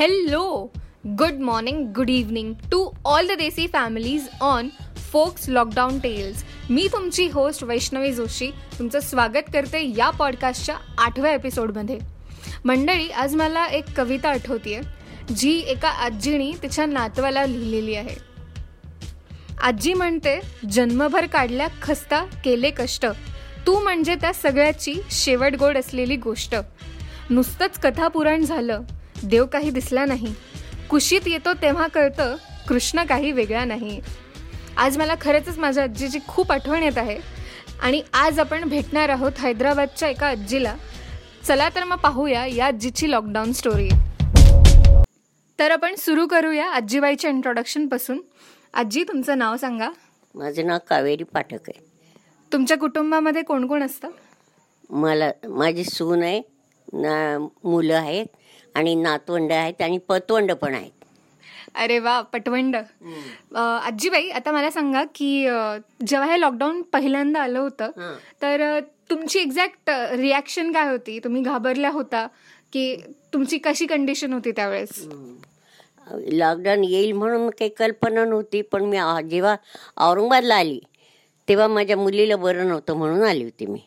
Hello, good morning, good evening to all the Desi families on folks lockdown tales मी तुमची host Vaishnavi Joshi तुमचं स्वागत करते या पॉडकास्टच्या आठव्या एपिसोडमध्ये मंडळी आज मला एक कविता आठवतीये जी एका आजीने तिच्या नातवाला लिहिलेली आहे. आजी म्हणते जन्मभर काढल्या खस्ता केले कष्ट. तू म्हणजे त्या सगळ्याची शेवट गोड असलेली गोष्ट. नुसतंच कथापुराण झालं देव काही दिसला नाही. कुशीत येतो तेव्हा कळतं कृष्ण काही वेगळा नाही. आज मला खरंच माझ्या आजीची खूप आठवण येत आहे आणि आज आपण भेटणार आहोत हैदराबादच्या एका आजीला. चला तर मग पाहूया या आजीची लॉकडाऊन स्टोरी तर आपण सुरू करूया आजीबाईच्या इंट्रोडक्शनपासून आजी तुमचं नाव सांगा. माझं नाव कावेरी पाठक आहे. तुमच्या कुटुंबामध्ये कोण कोण असतं? मला माझी सून आहे ना मुलं आहेत आणि नातवंड आहेत आणि पतवंड पण आहेत. अरे वा पटवंड आजीबाई आता मला सांगा की जेव्हा हे लॉकडाऊन पहिल्यांदा आलं होतं. तर तुमची एक्झॅक्ट रिॲक्शन काय होती? तुम्ही घाबरल्या होता की तुमची कशी कंडिशन होती त्यावेळेस? लॉकडाऊन येईल म्हणून काही कल्पना नव्हती पण मी जेव्हा औरंगाबादला आली तेव्हा माझ्या मुलीला बरं नव्हतं म्हणून आली होती मी.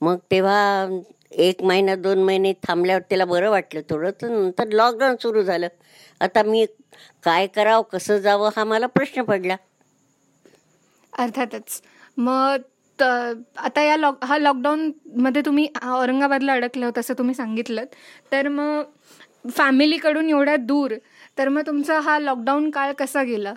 मग तेव्हा एक महिना दोन महिने थांबल्यावर तिला बरं वाटलं थोडं तर नंतर लॉकडाऊन सुरू झालं. आता मी काय करावं कसं जावं हा मला प्रश्न पडला. अर्थातच. मग आता या लॉक हा लॉकडाऊन मध्ये तुम्ही औरंगाबादला अडकले होत असं तुम्ही सांगितलं तर मग फॅमिलीकडून एवढ्या दूर तर मग तुमचा हा लॉकडाऊन काळ कसा गेला?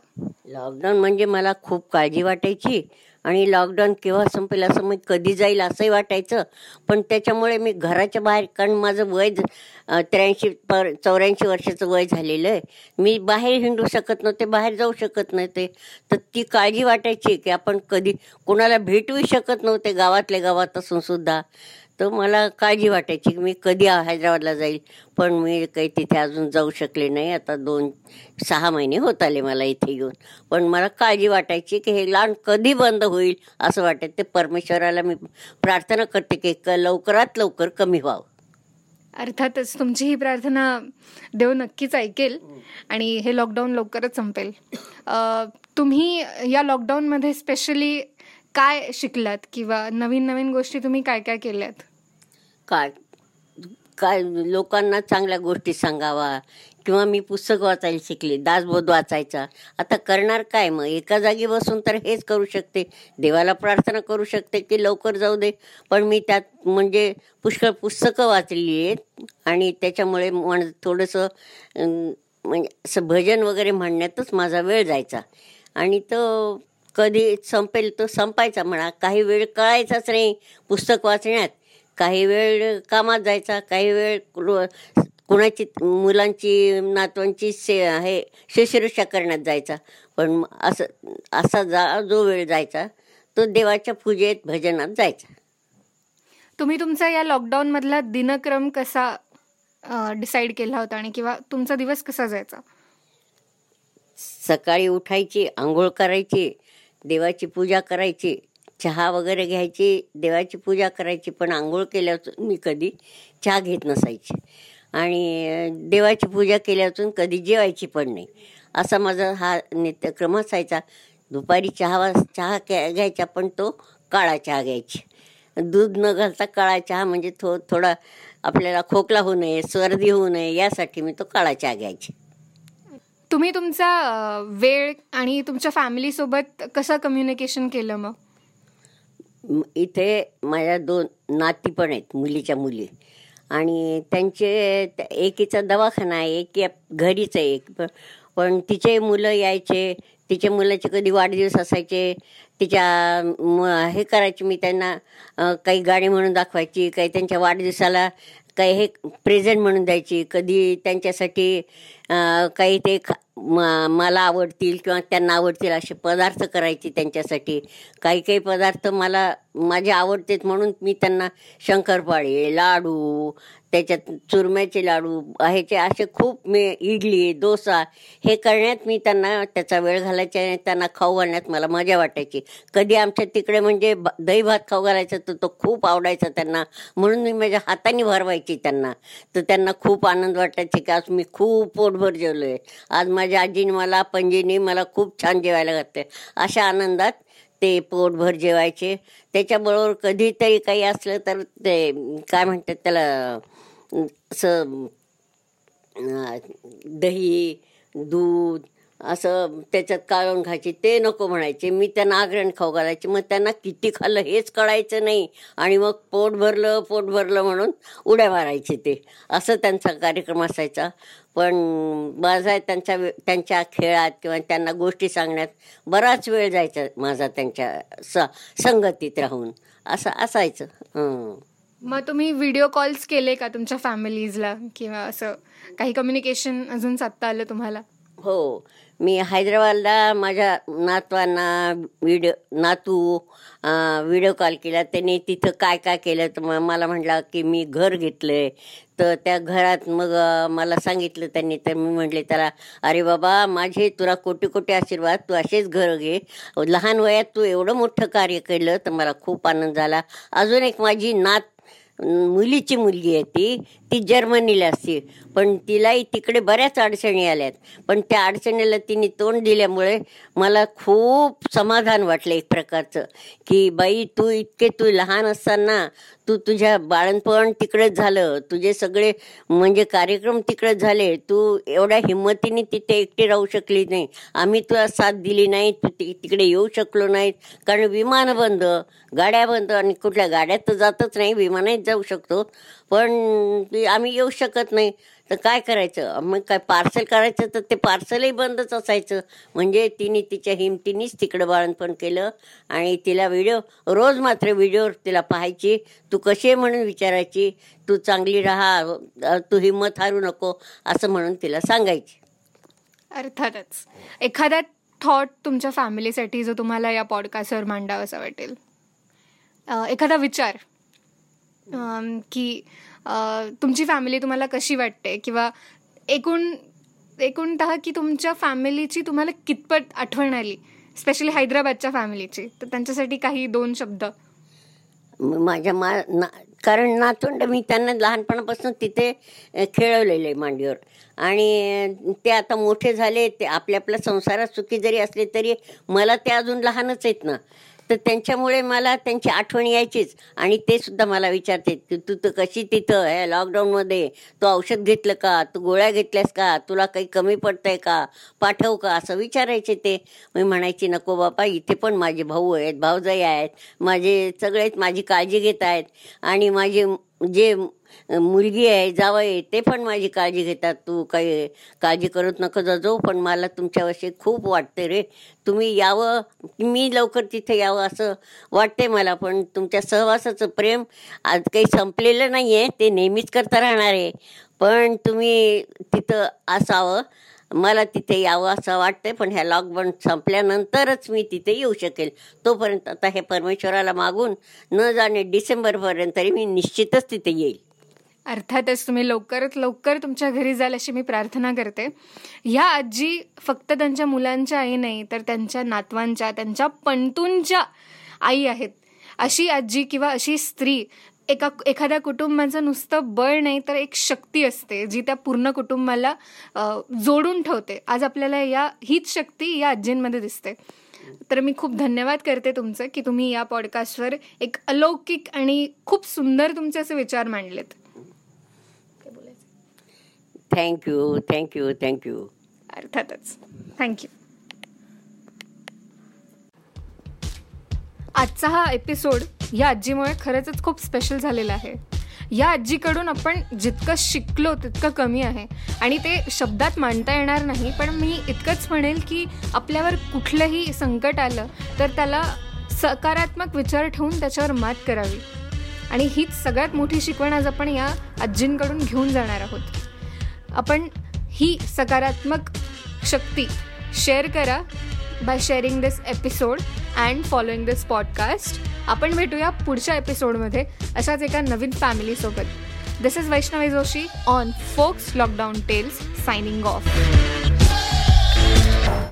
लॉकडाऊन म्हणजे मला खूप काळजी वाटायची. आणि लॉकडाऊन केव्हा संपेल असं मी कधी जाईल असंही वाटायचं. पण त्याच्यामुळे मी घराच्या बाहेर कारण माझं वय त्र्याऐंशी पर चौऱ्याऐंशी वर्षाचं वय झालेलं आहे. मी बाहेर हिंडू शकत नव्हते बाहेर जाऊ शकत नव्हते. तर ती काळजी वाटायची की आपण कधी कोणाला भेटू शकत नव्हते गावातल्या गावात असून सुद्धा. तर मला काळजी वाटायची की मी कधी हैदराबादला जाईल पण मी काही तिथे अजून जाऊ शकले नाही. आता दोन सहा महिने होत आले मला इथे येऊन. पण मला काळजी वाटायची की हे लहान कधी बंद होईल असं वाटत. ते परमेश्वराला मी प्रार्थना करते की लवकरात लवकर कमी व्हावं. अर्थातच तुमची ही प्रार्थना देव नक्कीच ऐकेल आणि हे लॉकडाऊन लवकरच संपेल. तुम्ही या लॉकडाऊनमध्ये स्पेशली काय शिकलात किंवा नवीन नवीन गोष्टी तुम्ही काय काय केल्यात? काय काय लोकांना चांगल्या गोष्टी सांगावा किंवा मी पुस्तक वाचायला शिकले दासबोध वाचायचा. आता करणार काय मग? एका जागी बसून तर हेच करू शकते. देवाला प्रार्थना करू शकते की लवकर जाऊ दे. पण मी त्यात म्हणजे पुष्कळ पुस्तकं वाचली आहेत आणि त्याच्यामुळे म्हण थोडंसं म्हणजे असं भजन वगैरे म्हणण्यातच माझा वेळ जायचा. आणि तो कधी संपेल तो संपायचा म्हणा. काही वेळ कळायचाच नाही पुस्तक वाचण्यात. काही वेळ कामात जायचा काही वेळ कुण- कुणाची मुलांची नातवांची से हे शुश्रूषा करण्यात जायचा. पण असं असा जा जो वेळ जायचा तो देवाच्या पूजेत भजनात जायचा. तुम्ही तुमचा या लॉकडाऊन मधला दिनक्रम कसा डिसाईड केला होता आणि किंवा तुमचा दिवस कसा जायचा? सकाळी उठायची आंघोळ करायची देवाची पूजा करायची चहा वगैरे घ्यायची देवाची पूजा करायची पण आंघोळ केल्यावर मी कधी चहा घेत नसायची. आणि देवाची पूजा केल्यातून कधी जेवायची पण नाही. असा माझा हा नित्यक्रम असायचा. दुपारी चहा चहा घ्यायचा पण तो काळा चहा घ्यायची. दूध न घालता काळा चहा म्हणजे थो थोडा आपल्याला खोकला होऊ नये सर्दी होऊ नये यासाठी मी तो काळा चहा घ्यायची. तुम्ही तुमचा वेळ आणि तुमच्या फॅमिलीसोबत कसं कम्युनिकेशन केलं मग? इथे माझ्या दोन नाती पण आहेत मुलीच्या मुली. आणि त्यांचे एकीचा दवाखाना आहे एक घरीच आहे एक. पण तिचे मुलं यायचे तिच्या मुलाचे कधी वाढदिवस असायचे तिच्या हे करायचे मी त्यांना काही गाणी म्हणून दाखवायची काही त्यांच्या वाढदिवसाला काही हे प्रेझेंट म्हणून द्यायची. कधी त्यांच्यासाठी काही ते मला आवडतील किंवा त्यांना आवडतील असे पदार्थ करायचे त्यांच्यासाठी. काही काही पदार्थ मला माझे आवडतेत म्हणून मी त्यांना शंकरपाळे लाडू त्याच्यात चुरम्याचे लाडू ह्याचे असे खूप मी इडली डोसा हे करण्यात मी त्यांना त्याचा वेळ घालायचा त्यांना खाऊ घालण्यात मला मजा वाटायची. कधी आमच्या तिकडे म्हणजे दही भात खाऊ घालायचा तर तो खूप आवडायचा त्यांना. म्हणून मी माझ्या हाताने भरवायची त्यांना. तर त्यांना खूप आनंद वाटायचे की आज मी खूप पोटभर जेवलो आहे आज माझ्या आजीने मला पंजीने मला खूप छान जेवायला घातले अशा आनंदात ते पोटभर जेवायचे. त्याच्याबरोबर कधीतरी काही असलं तर ते काय म्हणतात त्याला असं दही दूध असं त्याच्यात काढून खायचे ते नको म्हणायचे. मी त्यांना आग्रण खाऊ घालायचे. मग त्यांना किती खाल्लं हेच कळायचं नाही. आणि मग पोट भरलं पोट भरलं म्हणून उड्या मारायचे ते. असं त्यांचा कार्यक्रम असायचा. पण माझा त्यांच्या त्यांच्या खेळात किंवा त्यांना गोष्टी सांगण्यात बराच वेळ जायचा माझा त्यांच्या स संगतीत राहून. असं असायचं. मग तुम्ही व्हिडिओ कॉल्स केले का तुमच्या फॅमिलीजला किंवा असं काही कम्युनिकेशन अजून साधता आलं तुम्हाला? हो. मी हैदराबादला माझ्या नातवांना व्हिडिओ नातू व्हिडिओ कॉल केला. त्यांनी तिथं काय काय केलं? तर मला म्हटलं की मी घर घेतलंय. तर त्या घरात मग मला सांगितलं त्यांनी. तर मी म्हटले त्याला अरे बाबा माझे तुला कोटी कोटी आशीर्वाद. तू असेच घर घे. लहान वयात तू एवढं मोठं कार्य केलं तर मला खूप आनंद झाला. अजून एक माझी नात मुलीची मुलगी आहे ती. ती जर्मनीला असते. पण तिलाही तिकडे बऱ्याच अडचणी आल्यात. पण त्या अडचणीला तिने तोंड दिल्यामुळे मला खूप समाधान वाटलं एक प्रकारचं. की बाई तू इतके तू लहान असताना तू तुझ्या बाळणपण तिकडेच झालं. तुझे सगळे म्हणजे कार्यक्रम तिकडेच झाले. तू एवढ्या हिंमतीने तिथे एकटी राहू शकली नाही. आम्ही तुला साथ दिली नाही. तू तिकडे येऊ शकलो नाहीत. कारण विमान बंद गाड्या बंद आणि कुठल्या गाड्यात तर जातच नाही. विमानात जाऊ शकतो. पण आम्ही येऊ शकत नाही. तर काय करायचं? मग काय पार्सल करायचं तर ते पार्सलही बंदच असायचं. म्हणजे तिने तिच्या हिमतीनेच तिकडं बाळणपण केलं. आणि तिला व्हिडिओ रोज मात्र व्हिडिओ तिला पाहायची. तू कशी म्हणून विचारायची. तू चांगली राहा तू हिंमत हारू नको असं म्हणून तिला सांगायची. अर्थातच. एखादा थॉट तुमच्या फॅमिलीसाठी जो तुम्हाला या पॉडकास्टवर मांडावा असं वाटेल. एखादा विचार की तुमची फॅमिली तुम्हाला कशी वाटते? किंवा एकूण एकूणतः की तुमच्या फॅमिलीची तुम्हाला कितपत आठवण आली? स्पेशली हैदराबादच्या फॅमिलीची तर त्यांच्यासाठी काही दोन शब्द. माझ्या मा ना कारण नातवंड मी त्यांना लहानपणापासून तिथे खेळवलेले मांडीवर. आणि ते आता मोठे झाले ते आपल्या आपल्या संसारात सुखी जरी असले तरी मला ते अजून लहानच आहेत ना. तर त्यांच्यामुळे मला त्यांची आठवण यायचीच. आणि ते सुद्धा मला विचारते की तू तर कशी तिथं ह्या लॉकडाऊनमध्ये तू औषध घेतलं का? तू गोळ्या घेतल्यास का? तुला काही कमी पडतंय का? पाठव का? असं विचारायचे ते. मी म्हणायची नको बापा इथे पण माझे भाऊ आहेत भाऊजाई आहेत. माझे सगळेच माझी काळजी घेत आहेत. आणि माझे जे मुलगी आहे जावं ते पण माझी काळजी घेतात. तू काही काळजी करत नको जाऊ पण मला तुमच्याविषयी खूप वाटते रे. तुम्ही यावं मी लवकर तिथे यावं असं वाटते मला पण तुमच्या सहवासाचं प्रेम आज काही संपलेलं नाही आहे ते नेहमीच करता राहणार आहे. पण तुम्ही तिथं असावं. मला तिथे यावं असं वाटतंय पण ह्या लॉकडाऊन संपल्यानंतरच मी तिथे येऊ शकेल. तोपर्यंत आता हे परमेश्वराला मागून न जाणे डिसेंबरपर्यंत तरी मी निश्चितच तिथे येईल. अर्थातच तुम्ही लवकरात लवकर तुमच्या घरी जाल अशी मी प्रार्थना करते. ह्या आजी फक्त त्यांच्या मुलांच्या आई नाही तर त्यांच्या नातवांच्या त्यांच्या पणतूंच्या आई आहेत. अशी आजी किंवा अशी स्त्री एका एखाद्या कुटुंबाचं नुसतं बळ नाही तर एक शक्ती असते जी त्या पूर्ण कुटुंबाला जोडून ठेवते. आज आपल्याला या हीच शक्ती या आजींमध्ये दिसते. तर मी खूप धन्यवाद करते तुमचं की तुम्ही या पॉडकास्टवर एक अलौकिक आणि खूप सुंदर तुमचे असे विचार मांडलेत. Thank you thank you thank you अर्थातच. थँक्यू आजचा हा एपिसोड या आजीमुळे खरंच खूप स्पेशल झालेलं आहे. या आजीकडून आपण जितकं शिकलो तितकं कमी आहे. आणि ते शब्दात मांडता येणार नाही पण मी इतकंच म्हणेल की आपल्यावर कुठलंही संकट आलं तर त्याला सकारात्मक विचार ठेवून त्याच्यावर मात करावी. आणि हीच सगळ्यात मोठी शिकवण आज आपण या आजींकडून घेऊन जाणार आहोत. आपण ही सकारात्मक शक्ती शेअर करा by sharing this episode and following this podcast आपण भेटूया पुढच्या एपिसोडमध्ये अशाच एका नवीन फॅमिलीसोबत this is Vaishnavi Joshi on folks lockdown tales signing off